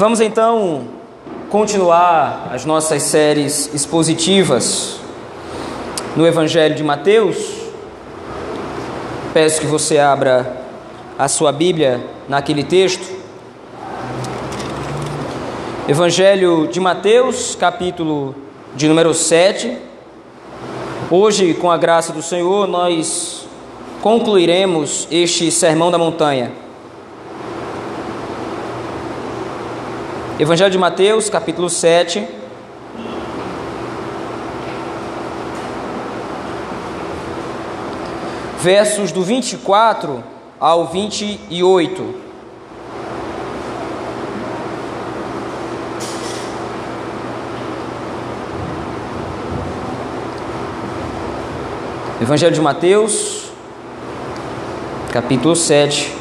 Vamos então continuar as nossas séries expositivas no Evangelho de Mateus. Peço que você abra a sua Bíblia naquele texto. Evangelho de Mateus, capítulo de número 7. Hoje, com a graça do Senhor, nós concluiremos este Sermão da Montanha. Evangelho de Mateus, capítulo 7. Versos do 24 ao 28. Evangelho de Mateus, capítulo 7,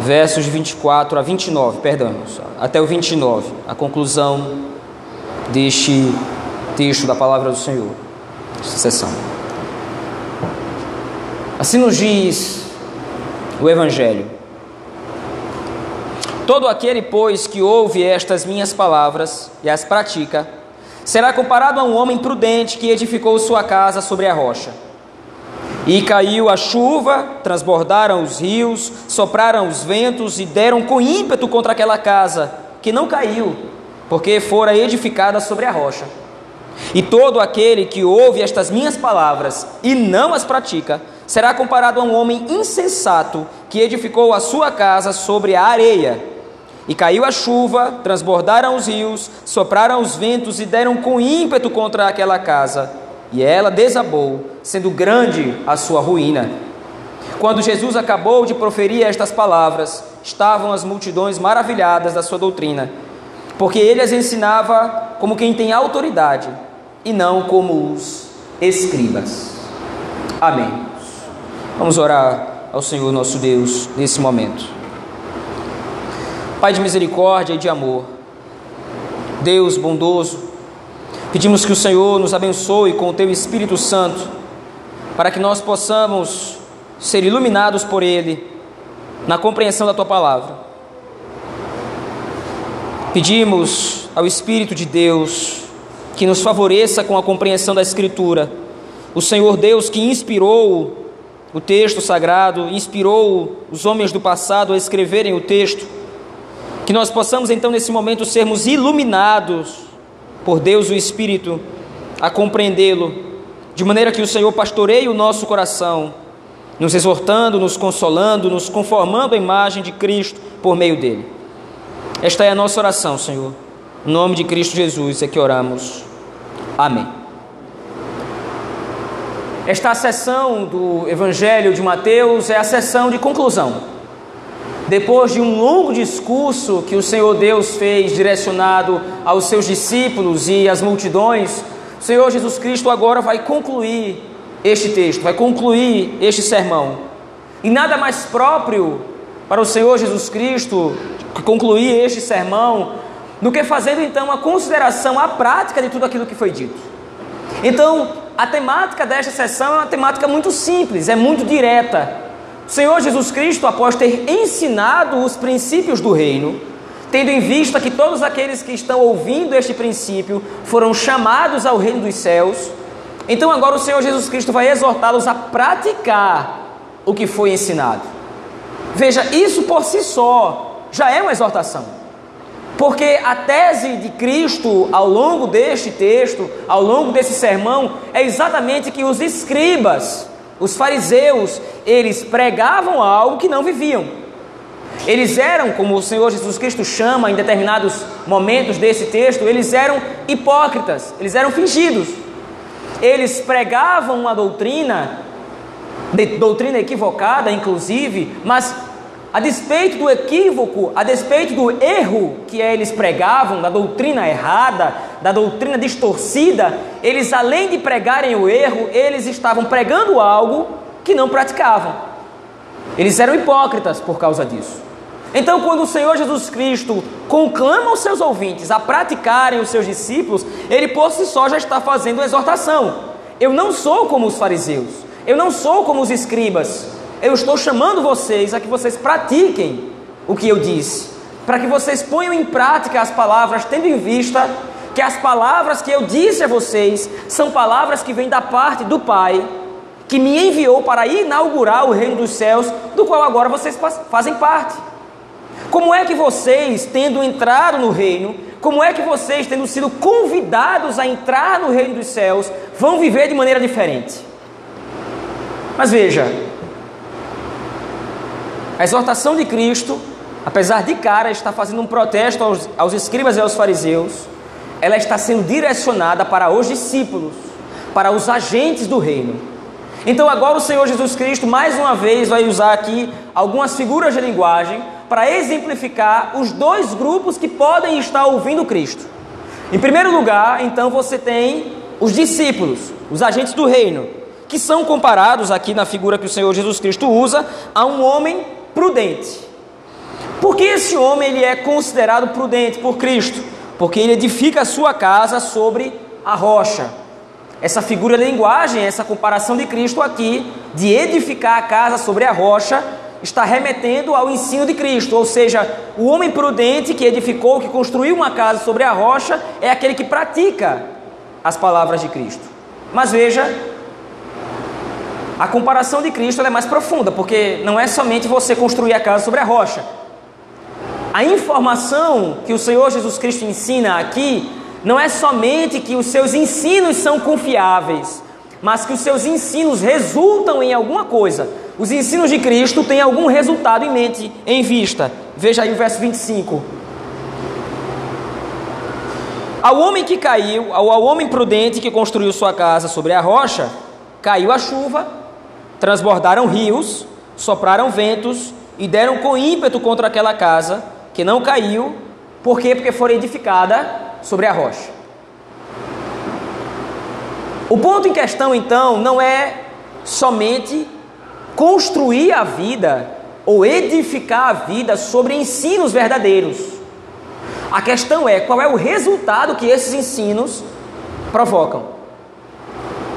versos de 24 a 29, perdão, até o 29, a conclusão deste texto da palavra do Senhor, sessão. Assim nos diz o Evangelho. Todo aquele, pois, que ouve estas minhas palavras e as pratica, será comparado a um homem prudente que edificou sua casa sobre a rocha. E caiu a chuva, transbordaram os rios, sopraram os ventos e deram com ímpeto contra aquela casa, que não caiu, porque fora edificada sobre a rocha. E todo aquele que ouve estas minhas palavras e não as pratica, será comparado a um homem insensato que edificou a sua casa sobre a areia. E caiu a chuva, transbordaram os rios, sopraram os ventos e deram com ímpeto contra aquela casa e ela desabou, sendo grande a sua ruína. Quando Jesus acabou de proferir estas palavras, estavam as multidões maravilhadas da sua doutrina, porque ele as ensinava como quem tem autoridade e não como os escribas. Amém. Vamos orar ao Senhor nosso Deus nesse momento. Pai de misericórdia e de amor, Deus bondoso, Pedimos que o Senhor nos abençoe com o teu Espírito Santo, para que nós possamos ser iluminados por Ele na compreensão da tua palavra. Pedimos ao Espírito de Deus que nos favoreça com a compreensão da Escritura. O Senhor Deus que inspirou o texto sagrado, inspirou os homens do passado a escreverem o texto, que nós possamos então nesse momento sermos iluminados por Deus o Espírito a compreendê-lo, de maneira que o Senhor pastoreie o nosso coração, nos exortando, nos consolando, nos conformando à imagem de Cristo por meio dele. Esta é a nossa oração, Senhor. Em nome de Cristo Jesus é que oramos. Amém. Esta sessão do Evangelho de Mateus é a sessão de conclusão depois de um longo discurso que o Senhor Deus fez direcionado aos seus discípulos e às multidões, o Senhor Jesus Cristo agora vai concluir este texto, vai concluir este sermão. E nada mais próprio para o Senhor Jesus Cristo concluir este sermão do que fazendo então uma consideração à prática de tudo aquilo que foi dito. Então, a temática desta sessão é uma temática muito simples, é muito direta. O Senhor Jesus Cristo, após ter ensinado os princípios do reino, tendo em vista que todos aqueles que estão ouvindo este princípio foram chamados ao reino dos céus, então agora o Senhor Jesus Cristo vai exortá-los a praticar o que foi ensinado. Veja, isso por si só já é uma exortação. Porque a tese de Cristo ao longo deste texto, ao longo desse sermão, é exatamente que os escribas, os fariseus, eles pregavam algo que não viviam. Eles eram, como o Senhor Jesus Cristo chama em determinados momentos desse texto, eles eram hipócritas, eles eram fingidos. Eles pregavam uma doutrina, doutrina equivocada, inclusive, mas a despeito do equívoco, a despeito do erro que eles pregavam, da doutrina errada, da doutrina distorcida, eles além de pregarem o erro, eles estavam pregando algo que não praticavam. Eles eram hipócritas por causa disso. Então, quando o Senhor Jesus Cristo conclama os seus ouvintes a praticarem os seus discípulos, ele por si só já está fazendo uma exortação. Eu não sou como os fariseus, eu não sou como os escribas, eu estou chamando vocês a que vocês pratiquem o que eu disse. para que vocês ponham em prática as palavras, tendo em vista que as palavras que eu disse a vocês são palavras que vêm da parte do Pai, que me enviou para inaugurar o reino dos céus, do qual agora vocês fazem parte. Como é que vocês, tendo entrado no reino, como é que vocês, tendo sido convidados a entrar no reino dos céus, vão viver de maneira diferente? Mas veja, a exortação de Cristo, apesar de cara estar fazendo um protesto aos, aos escribas e aos fariseus, ela está sendo direcionada para os discípulos, para os agentes do reino. Então agora o Senhor Jesus Cristo mais uma vez vai usar aqui algumas figuras de linguagem para exemplificar os dois grupos que podem estar ouvindo Cristo. Em primeiro lugar, então você tem os discípulos, os agentes do reino, que são comparados aqui na figura que o Senhor Jesus Cristo usa a um homem prudente. Por que esse homem ele é considerado prudente por Cristo? Porque ele edifica a sua casa sobre a rocha. Essa figura de linguagem, essa comparação de Cristo aqui, de edificar a casa sobre a rocha, está remetendo ao ensino de Cristo, ou seja, o homem prudente que edificou, que construiu uma casa sobre a rocha, é aquele que pratica as palavras de Cristo. Mas veja, a comparação de Cristo é mais profunda, porque não é somente você construir a casa sobre a rocha. A informação que o Senhor Jesus Cristo ensina aqui não é somente que os seus ensinos são confiáveis, mas que os seus ensinos resultam em alguma coisa. Os ensinos de Cristo têm algum resultado em mente, em vista. Veja aí o verso 25. Ao homem que caiu, ao, ao homem prudente que construiu sua casa sobre a rocha, caiu a chuva, transbordaram rios, sopraram ventos e deram com ímpeto contra aquela casa, que não caiu, por quê? Porque foi edificada sobre a rocha. O ponto em questão, então, não é somente construir a vida ou edificar a vida sobre ensinos verdadeiros. A questão é qual é o resultado que esses ensinos provocam.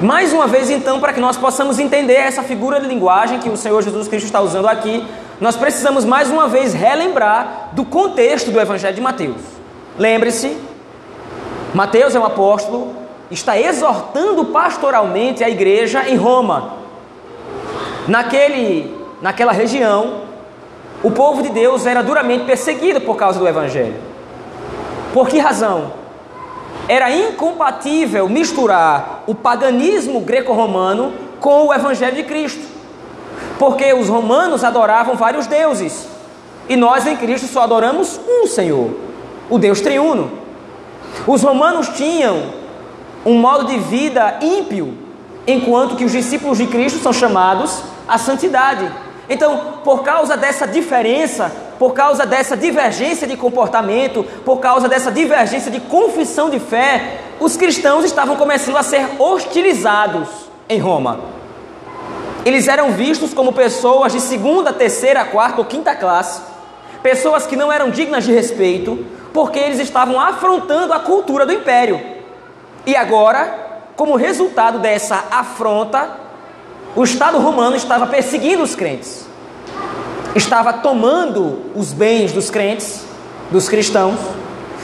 Mais uma vez, então, para que nós possamos entender essa figura de linguagem que o Senhor Jesus Cristo está usando aqui, nós precisamos mais uma vez relembrar do contexto do Evangelho de Mateus. Lembre-se, Mateus é um apóstolo, está exortando pastoralmente a igreja em Roma. Naquele, naquela região, o povo de Deus era duramente perseguido por causa do Evangelho. Por que razão? Era incompatível misturar o paganismo greco-romano com o Evangelho de Cristo, porque os romanos adoravam vários deuses e nós em Cristo só adoramos um Senhor, o Deus triuno. Os romanos tinham um modo de vida ímpio, enquanto que os discípulos de Cristo são chamados à santidade. Então, por causa dessa diferença, por causa dessa divergência de comportamento, por causa dessa divergência de confissão de fé, os cristãos estavam começando a ser hostilizados em Roma. Eles eram vistos como pessoas de segunda, terceira, quarta ou quinta classe, pessoas que não eram dignas de respeito, porque eles estavam afrontando a cultura do império. E agora, como resultado dessa afronta, o Estado romano estava perseguindo os crentes, estava tomando os bens dos crentes, dos cristãos,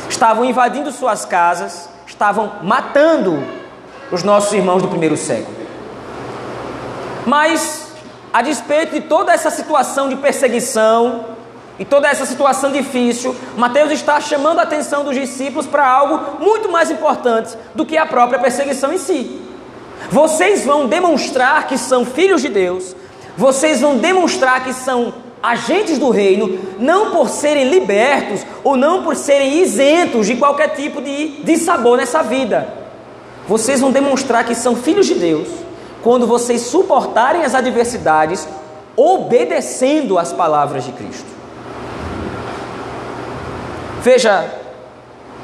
estavam invadindo suas casas, estavam matando os nossos irmãos do primeiro século. Mas, a despeito de toda essa situação de perseguição, e toda essa situação difícil, Mateus está chamando a atenção dos discípulos para algo muito mais importante do que a própria perseguição em si. Vocês vão demonstrar que são filhos de Deus, vocês vão demonstrar que são agentes do reino, não por serem libertos ou não por serem isentos de qualquer tipo de, de sabor nessa vida. Vocês vão demonstrar que são filhos de Deus quando vocês suportarem as adversidades, obedecendo às palavras de Cristo. Veja,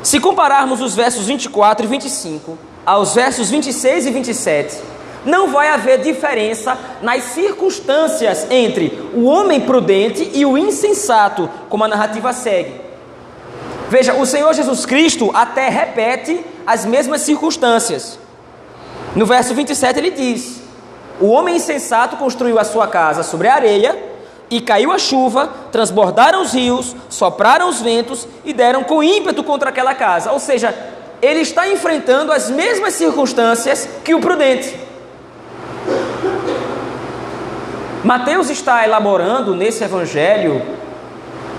se compararmos os versos 24 e 25 aos versos 26 e 27, não vai haver diferença nas circunstâncias entre o homem prudente e o insensato, como a narrativa segue. Veja, o Senhor Jesus Cristo até repete as mesmas circunstâncias. No verso 27 ele diz: O homem insensato construiu a sua casa sobre a areia, E caiu a chuva, transbordaram os rios, sopraram os ventos e deram com ímpeto contra aquela casa. Ou seja, ele está enfrentando as mesmas circunstâncias que o prudente. Mateus está elaborando nesse evangelho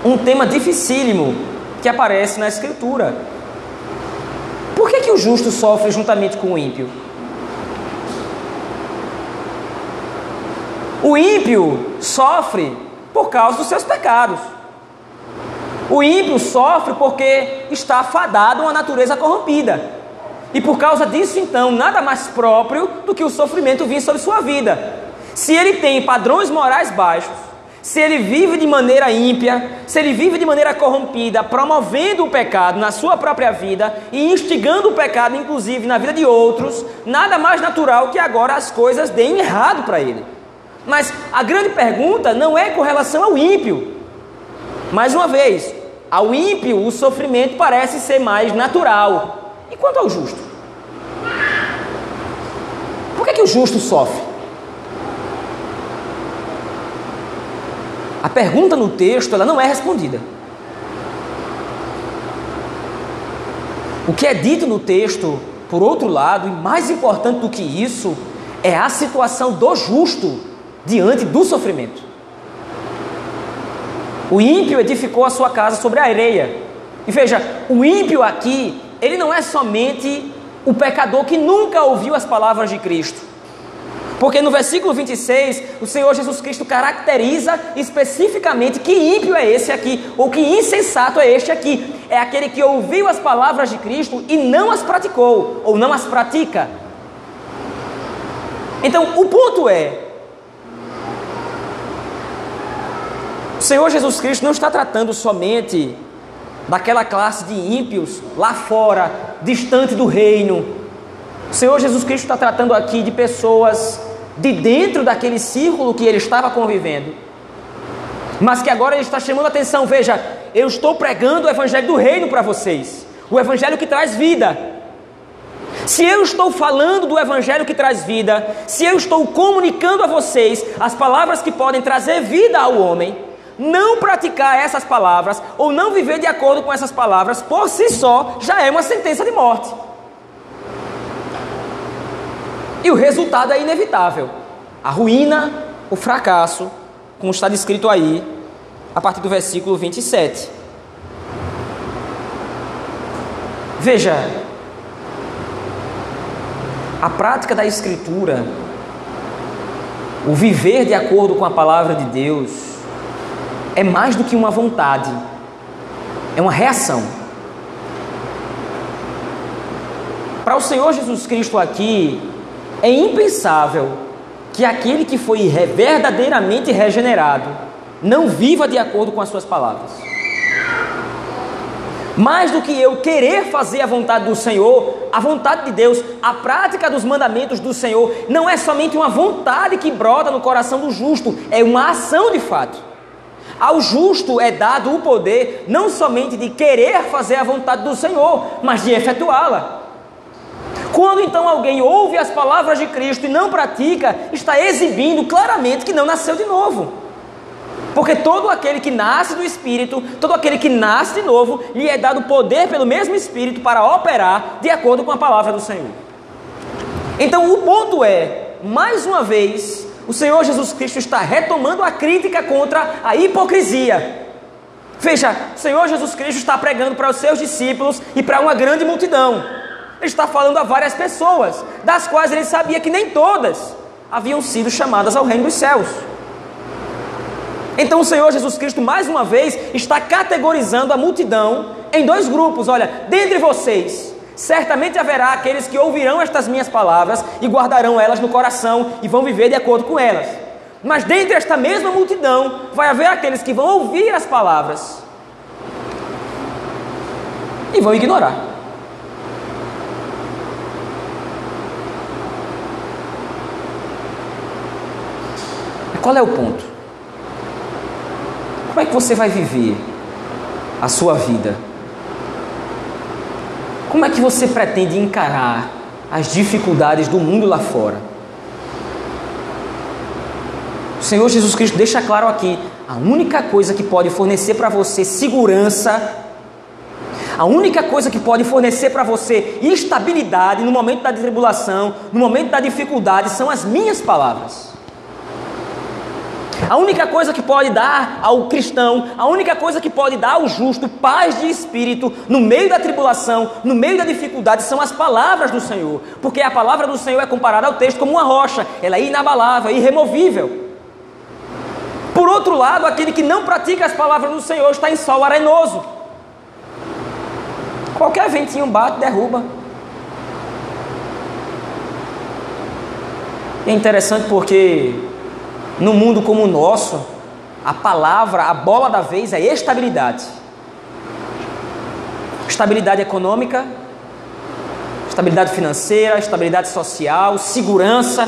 um tema dificílimo que aparece na Escritura. Por que, que o justo sofre juntamente com o ímpio? O ímpio sofre por causa dos seus pecados. O ímpio sofre porque está afadado a uma natureza corrompida. E por causa disso, então, nada mais próprio do que o sofrimento vir sobre sua vida. Se ele tem padrões morais baixos, se ele vive de maneira ímpia, se ele vive de maneira corrompida, promovendo o pecado na sua própria vida e instigando o pecado, inclusive, na vida de outros, nada mais natural que agora as coisas deem errado para ele. Mas a grande pergunta não é com relação ao ímpio. Mais uma vez, ao ímpio o sofrimento parece ser mais natural. E quanto ao justo? Por que, que o justo sofre? A pergunta no texto ela não é respondida. O que é dito no texto, por outro lado, e mais importante do que isso, é a situação do justo diante do sofrimento. O ímpio edificou a sua casa sobre a areia. E veja, o ímpio aqui, ele não é somente o pecador que nunca ouviu as palavras de Cristo. Porque no versículo 26, o Senhor Jesus Cristo caracteriza especificamente que ímpio é esse aqui, ou que insensato é este aqui. É aquele que ouviu as palavras de Cristo e não as praticou, ou não as pratica. Então, o ponto é: O Senhor Jesus Cristo não está tratando somente daquela classe de ímpios lá fora, distante do reino. O Senhor Jesus Cristo está tratando aqui de pessoas de dentro daquele círculo que ele estava convivendo, mas que agora ele está chamando a atenção. Veja, eu estou pregando o evangelho do reino para vocês, o evangelho que traz vida. Se eu estou falando do evangelho que traz vida, se eu estou comunicando a vocês as palavras que podem trazer vida ao homem, não praticar essas palavras ou não viver de acordo com essas palavras por si só já é uma sentença de morte. E o resultado é inevitável: a ruína, o fracasso, como está descrito aí, a partir do versículo 27. Veja, a prática da Escritura, o viver de acordo com a palavra de Deus, é mais do que uma vontade, é uma reação. Para o Senhor Jesus Cristo aqui, é impensável que aquele que foi verdadeiramente regenerado não viva de acordo com as suas palavras. Mais do que eu querer fazer a vontade do Senhor, a vontade de Deus, a prática dos mandamentos do Senhor, não é somente uma vontade que brota no coração do justo, é uma ação de fato. Ao justo é dado o poder não somente de querer fazer a vontade do Senhor, mas de efetuá-la. Quando então alguém ouve as palavras de Cristo e não pratica, está exibindo claramente que não nasceu de novo. Porque todo aquele que nasce do Espírito, todo aquele que nasce de novo, lhe é dado poder pelo mesmo Espírito para operar de acordo com a palavra do Senhor. Então o ponto é, mais uma vez, o Senhor Jesus Cristo está retomando a crítica contra a hipocrisia. Veja, o Senhor Jesus Cristo está pregando para os seus discípulos e para uma grande multidão. Ele está falando a várias pessoas, das quais ele sabia que nem todas haviam sido chamadas ao reino dos céus. Então o Senhor Jesus Cristo, mais uma vez, está categorizando a multidão em dois grupos. Olha, dentre vocês, Certamente haverá aqueles que ouvirão estas minhas palavras e guardarão elas no coração e vão viver de acordo com elas. Mas dentre esta mesma multidão vai haver aqueles que vão ouvir as palavras e vão ignorar. Qual é o ponto? Como é que você vai viver a sua vida? Como é que você pretende encarar as dificuldades do mundo lá fora? O Senhor Jesus Cristo deixa claro aqui: a única coisa que pode fornecer para você segurança, a única coisa que pode fornecer para você estabilidade no momento da tribulação, no momento da dificuldade, são as minhas palavras. A única coisa que pode dar ao cristão, a única coisa que pode dar ao justo paz de espírito no meio da tribulação, no meio da dificuldade, são as palavras do Senhor. Porque a palavra do Senhor é comparada ao texto como uma rocha, ela é inabalável, irremovível. Por outro lado, aquele que não pratica as palavras do Senhor está em sol arenoso. Qualquer ventinho bate, derruba. É interessante porque no mundo como o nosso, a palavra, a bola da vez é estabilidade. Estabilidade econômica, estabilidade financeira, estabilidade social, segurança.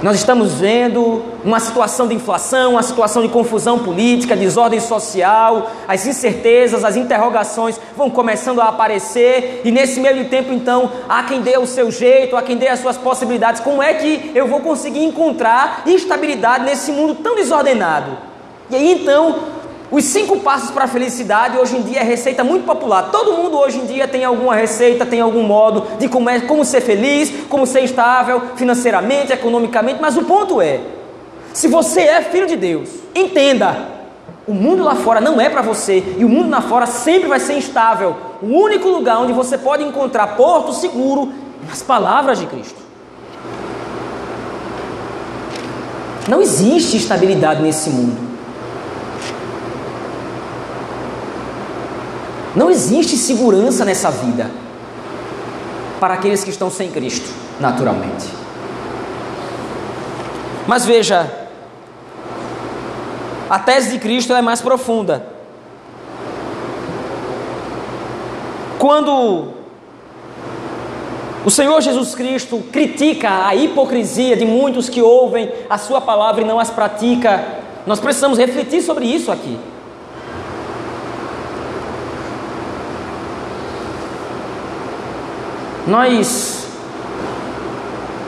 Nós estamos vendo uma situação de inflação, uma situação de confusão política, desordem social, as incertezas, as interrogações vão começando a aparecer, e nesse meio tempo, então, há quem dê o seu jeito, há quem dê as suas possibilidades. Como é que eu vou conseguir encontrar estabilidade nesse mundo tão desordenado? E aí então os cinco passos para a felicidade hoje em dia é receita muito popular. Todo mundo hoje em dia tem alguma receita, tem algum modo de como, é, como ser feliz, como ser estável financeiramente, economicamente. Mas o ponto é: se você é filho de Deus, entenda, o mundo lá fora não é para você e o mundo lá fora sempre vai ser instável. O único lugar onde você pode encontrar porto seguro é nas palavras de Cristo. Não existe estabilidade nesse mundo. Não existe segurança nessa vida para aqueles que estão sem Cristo, naturalmente. Mas veja, a tese de Cristo é mais profunda. Quando o Senhor Jesus Cristo critica a hipocrisia de muitos que ouvem a Sua palavra e não as pratica, nós precisamos refletir sobre isso aqui. Nós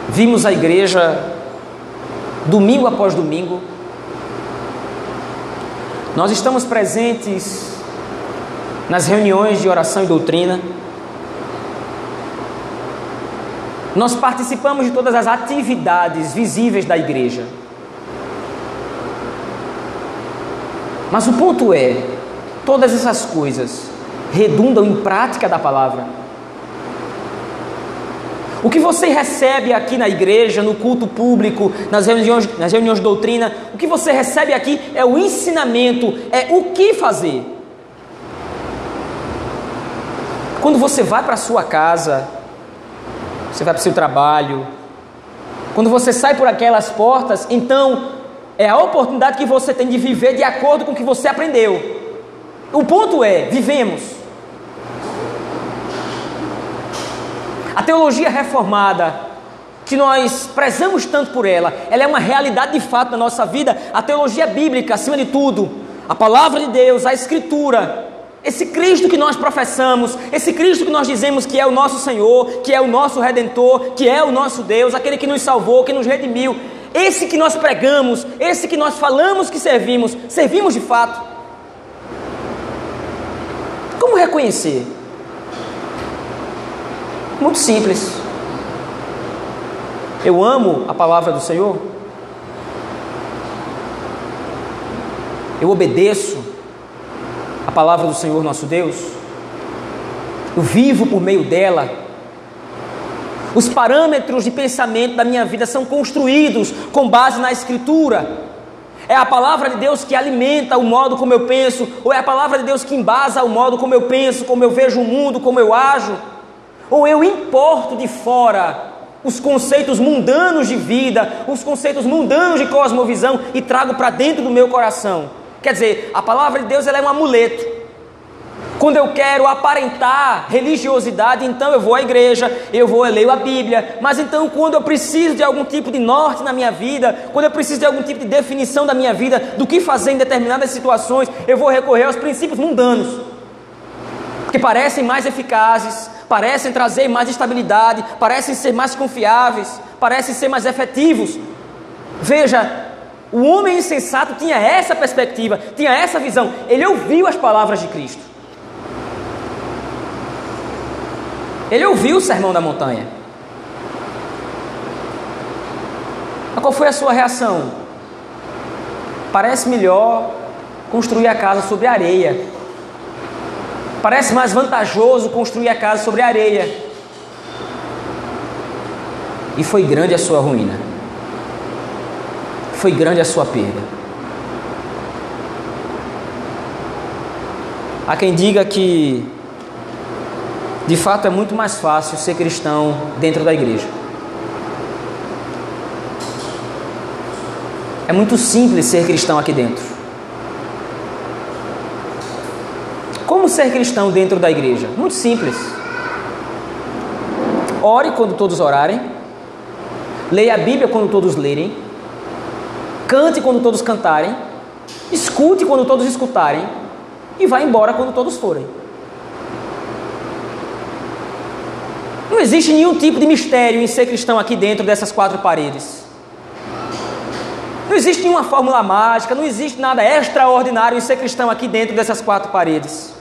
vimos a igreja domingo após domingo, nós estamos presentes nas reuniões de oração e doutrina, nós participamos de todas as atividades visíveis da igreja. Mas o ponto é, todas essas coisas redundam em prática da palavra. O que você recebe aqui na igreja, no culto público, nas reuniões, nas reuniões de doutrina, o que você recebe aqui é o ensinamento, é o que fazer. Quando você vai para sua casa, você vai para o seu trabalho, quando você sai por aquelas portas, então é a oportunidade que você tem de viver de acordo com o que você aprendeu. O ponto é: vivemos. A teologia reformada, que nós prezamos tanto por ela, ela é uma realidade de fato na nossa vida. A teologia bíblica, acima de tudo, a palavra de Deus, a Escritura, esse Cristo que nós professamos, esse Cristo que nós dizemos que é o nosso Senhor, que é o nosso Redentor, que é o nosso Deus, aquele que nos salvou, que nos redimiu, esse que nós pregamos, esse que nós falamos que servimos, servimos de fato. Como reconhecer? Muito simples. Eu amo a palavra do Senhor. Eu obedeço a palavra do Senhor nosso Deus. Eu vivo por meio dela. Os parâmetros de pensamento da minha vida são construídos com base na Escritura. É a palavra de Deus que alimenta o modo como eu penso, ou é a palavra de Deus que embasa o modo como eu penso, como eu vejo o mundo, como eu ajo? Ou eu importo de fora os conceitos mundanos de vida, os conceitos mundanos de cosmovisão e trago para dentro do meu coração. Quer dizer, a palavra de Deus ela é um amuleto. Quando eu quero aparentar religiosidade, então eu vou à igreja, eu vou eu leio a Bíblia. Mas então, quando eu preciso de algum tipo de norte na minha vida, quando eu preciso de algum tipo de definição da minha vida, do que fazer em determinadas situações, eu vou recorrer aos princípios mundanos, que parecem mais eficazes, parecem trazer mais estabilidade, parecem ser mais confiáveis, parecem ser mais efetivos. Veja, O homem insensato tinha essa perspectiva, tinha essa visão. Ele ouviu as palavras de Cristo. Ele ouviu o sermão da montanha. Mas qual foi a sua reação? Parece melhor construir a casa sobre areia. Parece mais vantajoso construir a casa sobre areia. E foi grande a sua ruína. Foi grande a sua perda. Há quem diga que de fato é muito mais fácil ser cristão dentro da igreja. É muito simples ser cristão aqui dentro. Como ser cristão dentro da igreja? Muito simples. Ore quando todos orarem. Leia a Bíblia quando todos lerem. Cante quando todos cantarem. Escute quando todos escutarem. E vá embora quando todos forem. Não existe nenhum tipo de mistério em ser cristão aqui dentro dessas quatro paredes. Não existe nenhuma fórmula mágica, não existe nada extraordinário em ser cristão aqui dentro dessas quatro paredes.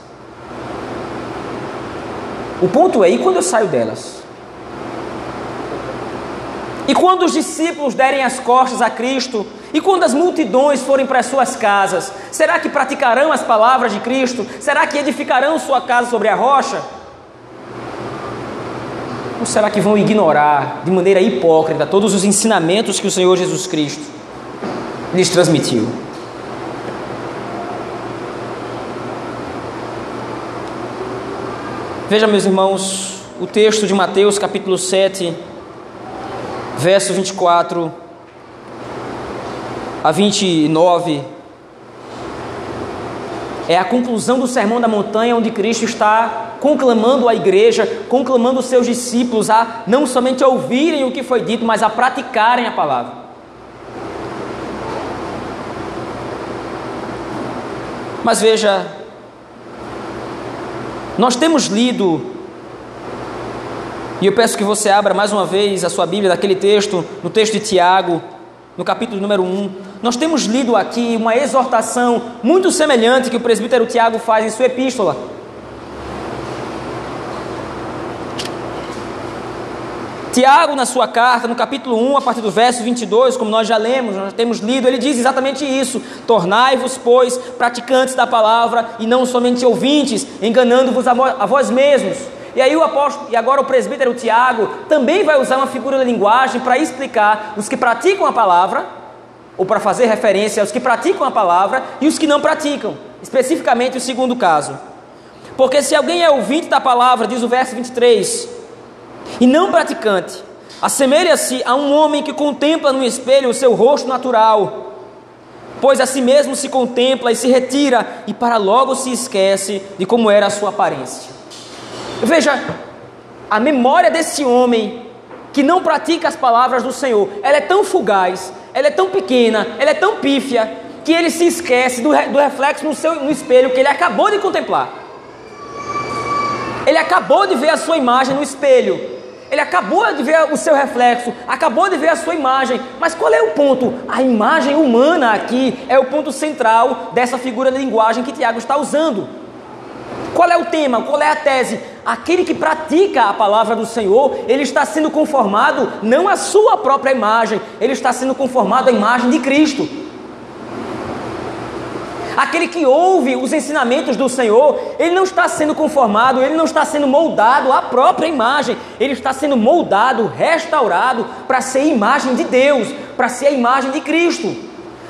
O ponto é, e quando eu saio delas? E quando os discípulos derem as costas a Cristo, e quando as multidões forem para as suas casas, será que praticarão as palavras de Cristo? Será que edificarão sua casa sobre a rocha? Ou será que vão ignorar de maneira hipócrita todos os ensinamentos que o Senhor Jesus Cristo lhes transmitiu. Veja, meus irmãos, o texto de Mateus, capítulo 7, verso 24 a 29. É a conclusão do Sermão da Montanha, onde Cristo está conclamando a igreja, conclamando os seus discípulos a não somente ouvirem o que foi dito, mas a praticarem a palavra. Mas veja, nós temos lido, e eu peço que você abra mais uma vez a sua Bíblia daquele texto, no texto de Tiago, no capítulo número 1. Nós temos lido aqui uma exortação muito semelhante que o presbítero Tiago faz em sua epístola. Tiago, na sua carta, no capítulo 1, a partir do verso 22, como nós já lemos, nós temos lido, ele diz exatamente isso: Tornai-vos, pois, praticantes da palavra e não somente ouvintes, enganando-vos a, vós mesmos. E aí o apóstolo, e agora o presbítero Tiago, também vai usar uma figura de linguagem para explicar os que praticam a palavra, ou para fazer referência aos que praticam a palavra e os que não praticam, especificamente o segundo caso. Porque se alguém é ouvinte da palavra, diz o verso 23, e não praticante, assemelha-se a um homem que contempla no espelho o seu rosto natural, pois a si mesmo se contempla e se retira, e para logo se esquece de como era a sua aparência. Veja, a memória desse homem que não pratica as palavras do Senhor, ela é tão fugaz, ela é tão pequena, ela é tão pífia, que ele se esquece do, do reflexo no, seu, no espelho que ele acabou de contemplar. Ele acabou de ver a sua imagem no espelho. Ele acabou de ver o seu reflexo, acabou de ver a sua imagem, mas qual é o ponto? A imagem humana aqui é o ponto central dessa figura de linguagem que Tiago está usando. Qual é o tema? Qual é a tese? Aquele que pratica a palavra do Senhor, ele está sendo conformado não à sua própria imagem, ele está sendo conformado à imagem de Cristo. Aquele que ouve os ensinamentos do Senhor, ele não está sendo conformado, ele não está sendo moldado à própria imagem, ele está sendo moldado, restaurado para ser imagem de Deus, para ser a imagem de Cristo.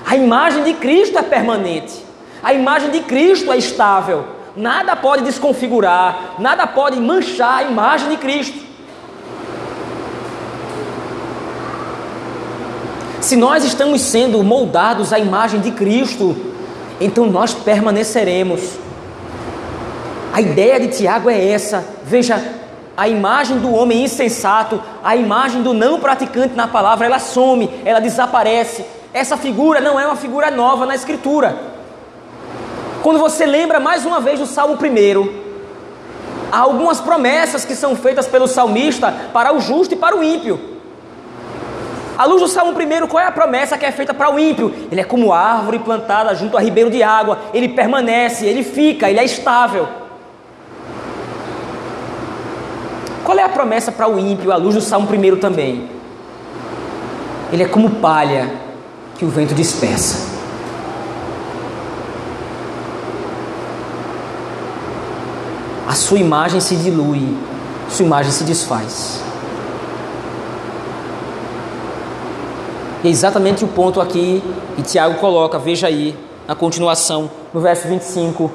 A imagem de Cristo é permanente, a imagem de Cristo é estável. Nada pode desconfigurar, nada pode manchar a imagem de Cristo. Se nós estamos sendo moldados à imagem de Cristo, então nós permaneceremos. A ideia de Tiago é essa. Veja, a imagem do homem insensato, a imagem do não praticante na palavra, ela some, ela desaparece. Essa figura não é uma figura nova na Escritura. Quando você lembra mais uma vez do Salmo 1, há algumas promessas que são feitas pelo salmista para o justo e para o ímpio. À luz do Salmo 1, qual é a promessa que é feita para o ímpio? Ele é como árvore plantada junto a ribeiro de água, ele permanece, ele fica, ele é estável. Qual é a promessa para o ímpio à luz do Salmo 1 também? Ele é como palha que o vento dispersa. A sua imagem se dilui, sua imagem se desfaz. É exatamente o ponto aqui que Tiago coloca, veja aí, na continuação, no verso 25.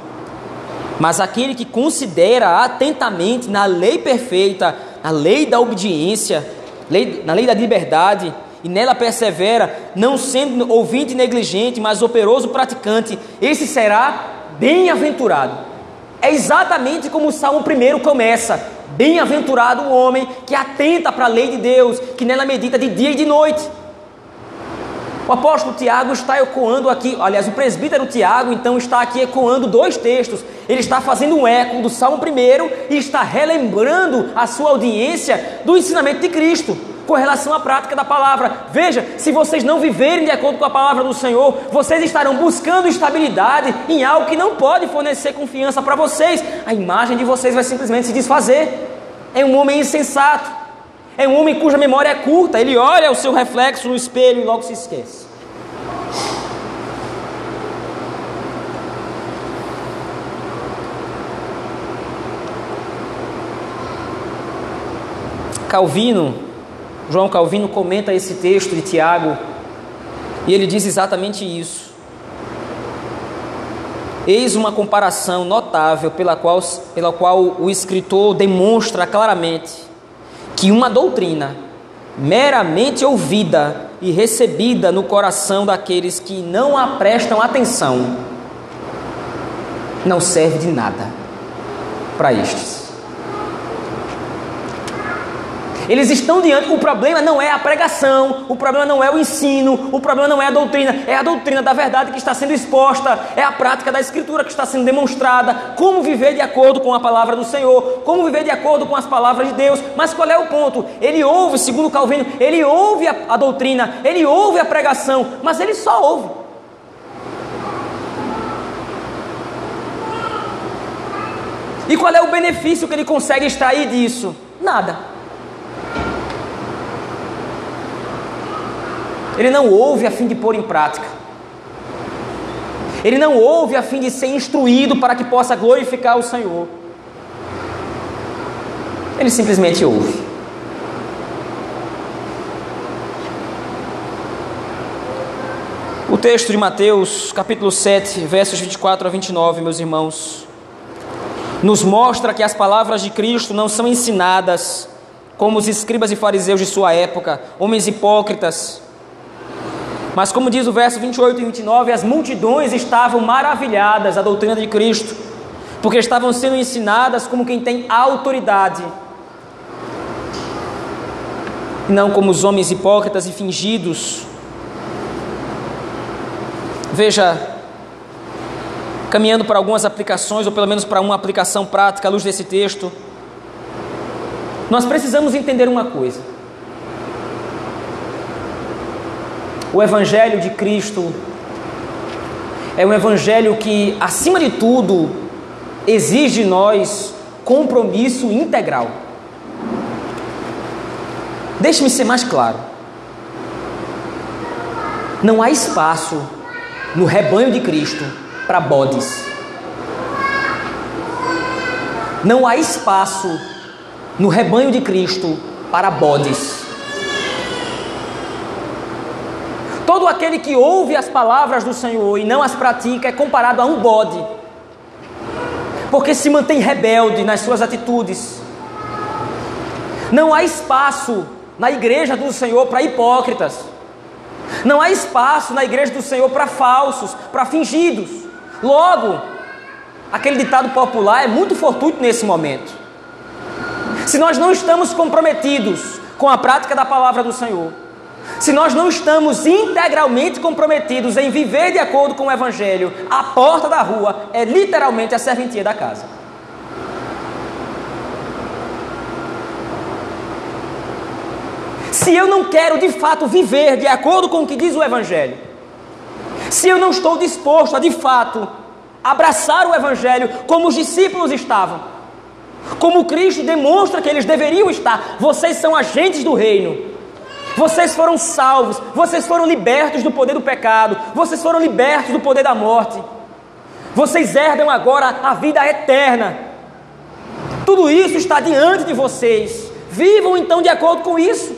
Mas aquele que considera atentamente na lei perfeita, na lei da obediência, lei, na lei da liberdade, e nela persevera, não sendo ouvinte negligente, mas operoso praticante, esse será bem-aventurado. É exatamente como o Salmo 1 começa: Bem-aventurado o homem que atenta para a lei de Deus, que nela medita de dia e de noite. O apóstolo Tiago está ecoando aqui, aliás, o presbítero Tiago então está aqui ecoando dois textos. Ele está fazendo um eco do Salmo 1 e está relembrando a sua audiência do ensinamento de Cristo com relação à prática da palavra. Veja, se vocês não viverem de acordo com a palavra do Senhor, vocês estarão buscando estabilidade em algo que não pode fornecer confiança para vocês. A imagem de vocês vai simplesmente se desfazer. É um homem insensato é um homem cuja memória é curta, ele olha o seu reflexo no espelho e logo se esquece. Calvino, João Calvino comenta esse texto de Tiago e ele diz exatamente isso. Eis uma comparação notável pela qual, pela qual o escritor demonstra claramente que uma doutrina meramente ouvida e recebida no coração daqueles que não a prestam atenção não serve de nada para estes. Eles estão diante, o problema não é a pregação, o problema não é o ensino, o problema não é a doutrina, é a doutrina da verdade que está sendo exposta, é a prática da Escritura que está sendo demonstrada, como viver de acordo com a palavra do Senhor, como viver de acordo com as palavras de Deus. Mas qual é o ponto? Ele ouve, segundo Calvino, ele ouve a, a doutrina, ele ouve a pregação, mas ele só ouve. E qual é o benefício que ele consegue extrair disso? Nada. Ele não ouve a fim de pôr em prática. Ele não ouve a fim de ser instruído para que possa glorificar o Senhor. Ele simplesmente ouve. O texto de Mateus, capítulo 7, versos 24 a 29, meus irmãos, nos mostra que as palavras de Cristo não são ensinadas como os escribas e fariseus de sua época, homens hipócritas, mas, como diz o verso 28 e 29, as multidões estavam maravilhadas da doutrina de Cristo, porque estavam sendo ensinadas como quem tem autoridade, e não como os homens hipócritas e fingidos. Veja, caminhando para algumas aplicações, ou pelo menos para uma aplicação prática à luz desse texto, nós precisamos entender uma coisa. O Evangelho de Cristo é um Evangelho que, acima de tudo, exige de nós compromisso integral. Deixe-me ser mais claro. Não há espaço no rebanho de Cristo para bodes. Não há espaço no rebanho de Cristo para bodes. Todo aquele que ouve as palavras do Senhor e não as pratica é comparado a um bode, porque se mantém rebelde nas suas atitudes. Não há espaço na igreja do Senhor para hipócritas. Não há espaço na igreja do Senhor para falsos, para fingidos. Logo, aquele ditado popular é muito fortuito nesse momento. Se nós não estamos comprometidos com a prática da palavra do Senhor, se nós não estamos integralmente comprometidos em viver de acordo com o Evangelho, a porta da rua é literalmente a serventia da casa. Se eu não quero de fato viver de acordo com o que diz o Evangelho, se eu não estou disposto a de fato abraçar o Evangelho como os discípulos estavam, como Cristo demonstra que eles deveriam estar, vocês são agentes do reino. Vocês foram salvos, vocês foram libertos do poder do pecado, vocês foram libertos do poder da morte. Vocês herdam agora a vida eterna. Tudo isso está diante de vocês. Vivam então de acordo com isso.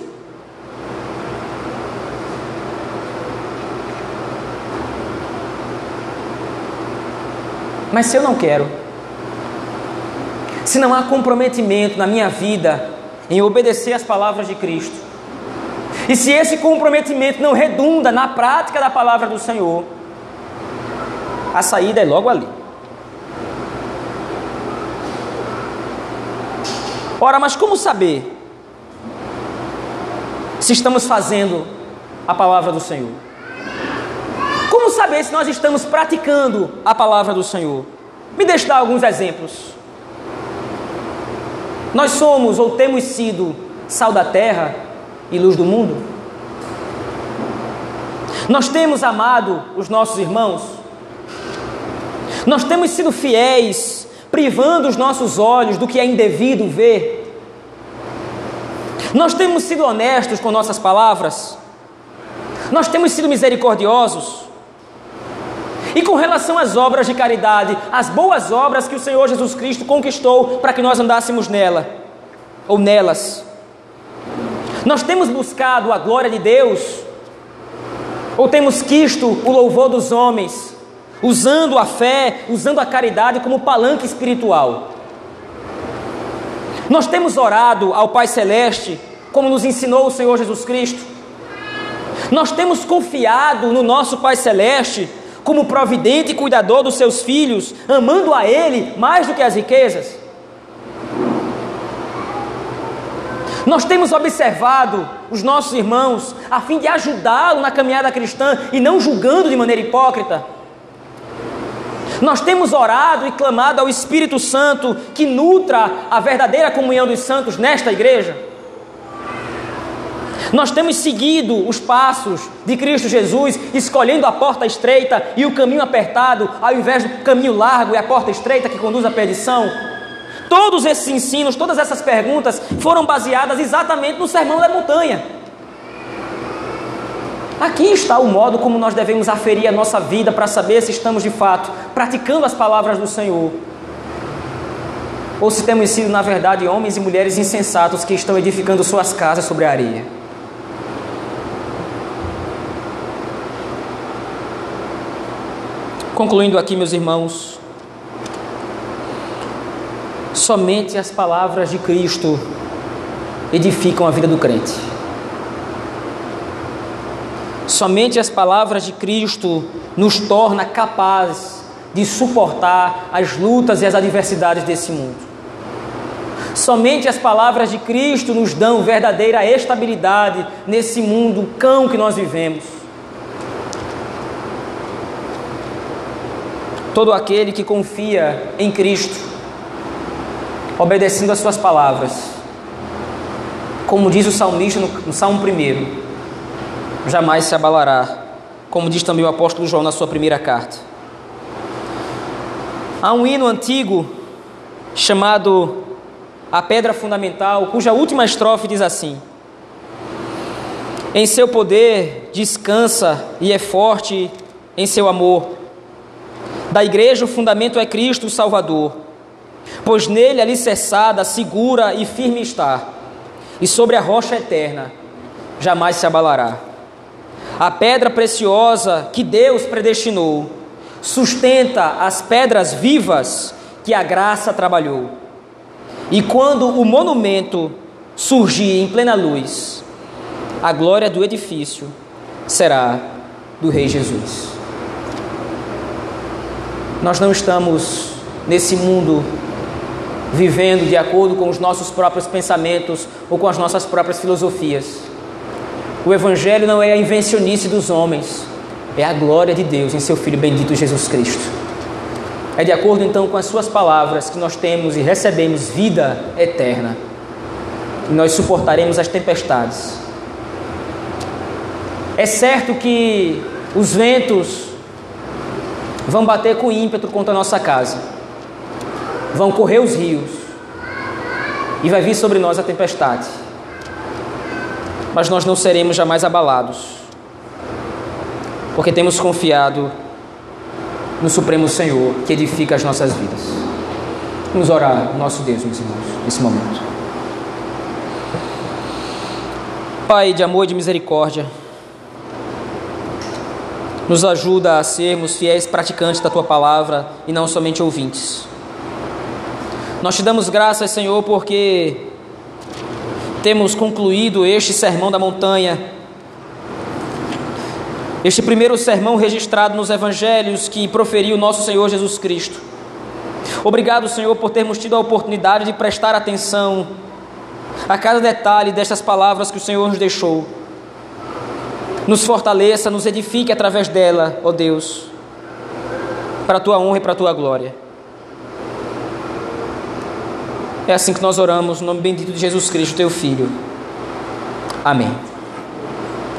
Mas se eu não quero, se não há comprometimento na minha vida em obedecer às palavras de Cristo, e se esse comprometimento não redunda na prática da palavra do Senhor, a saída é logo ali. Ora, mas como saber se estamos fazendo a palavra do Senhor? Como saber se nós estamos praticando a palavra do Senhor? Me deixe dar alguns exemplos. Nós somos ou temos sido sal da terra e luz do mundo? Nós temos amado os nossos irmãos? Nós temos sido fiéis, privando os nossos olhos do que é indevido ver? Nós temos sido honestos com nossas palavras? Nós temos sido misericordiosos? E com relação às obras de caridade, as boas obras que o Senhor Jesus Cristo conquistou para que nós andássemos nela ou nelas, nós temos buscado a glória de Deus ou temos quisto o louvor dos homens, usando a fé, usando a caridade como palanque espiritual? Nós temos orado ao Pai Celeste, como nos ensinou o Senhor Jesus Cristo? Nós temos confiado no nosso Pai Celeste como providente e cuidador dos seus filhos, amando a Ele mais do que as riquezas? Nós temos observado os nossos irmãos a fim de ajudá-lo na caminhada cristã e não julgando de maneira hipócrita? Nós temos orado e clamado ao Espírito Santo que nutra a verdadeira comunhão dos santos nesta igreja? Nós temos seguido os passos de Cristo Jesus, escolhendo a porta estreita e o caminho apertado, ao invés do caminho largo e a porta estreita que conduz à perdição. Todos esses ensinos, todas essas perguntas foram baseadas exatamente no Sermão da Montanha. Aqui está o modo como nós devemos aferir a nossa vida para saber se estamos de fato praticando as palavras do Senhor. Ou se temos sido, na verdade, homens e mulheres insensatos que estão edificando suas casas sobre a areia. Concluindo aqui, meus irmãos, somente as palavras de Cristo edificam a vida do crente. Somente as palavras de Cristo nos torna capazes de suportar as lutas e as adversidades desse mundo. Somente as palavras de Cristo nos dão verdadeira estabilidade nesse mundo cão que nós vivemos. todo aquele que confia em Cristo, obedecendo às suas palavras, como diz o salmista no, no Salmo 1, jamais se abalará, como diz também o apóstolo João na sua primeira carta. Há um hino antigo chamado A Pedra Fundamental, cuja última estrofe diz assim: Em seu poder descansa e é forte em seu amor. Da igreja, o fundamento é Cristo o Salvador, pois nele alicerçada, segura e firme está, e sobre a rocha eterna jamais se abalará. A pedra preciosa que Deus predestinou sustenta as pedras vivas que a graça trabalhou. E quando o monumento surgir em plena luz, a glória do edifício será do Rei Jesus. Nós não estamos nesse mundo vivendo de acordo com os nossos próprios pensamentos ou com as nossas próprias filosofias. O Evangelho não é a invencionice dos homens, é a glória de Deus em seu Filho bendito Jesus Cristo. É de acordo então com as Suas palavras que nós temos e recebemos vida eterna. E nós suportaremos as tempestades É certo que os ventos vão bater com ímpeto contra a nossa casa, vão correr os rios e vai vir sobre nós a tempestade. Mas nós não seremos jamais abalados, porque temos confiado no Supremo Senhor que edifica as nossas vidas. Vamos orar, nosso Deus, meus irmãos, nesse momento. Pai de amor e de misericórdia, nos ajuda a sermos fiéis praticantes da tua palavra e não somente ouvintes. Nós te damos graças, Senhor, porque temos concluído este sermão da montanha, este primeiro sermão registrado nos evangelhos que proferiu nosso Senhor Jesus Cristo. Obrigado, Senhor, por termos tido a oportunidade de prestar atenção a cada detalhe destas palavras que o Senhor nos deixou. Nos fortaleça, nos edifique através dela, ó Deus, para a tua honra e para a tua glória. É assim que nós oramos, no nome bendito de Jesus Cristo, teu Filho. Amém.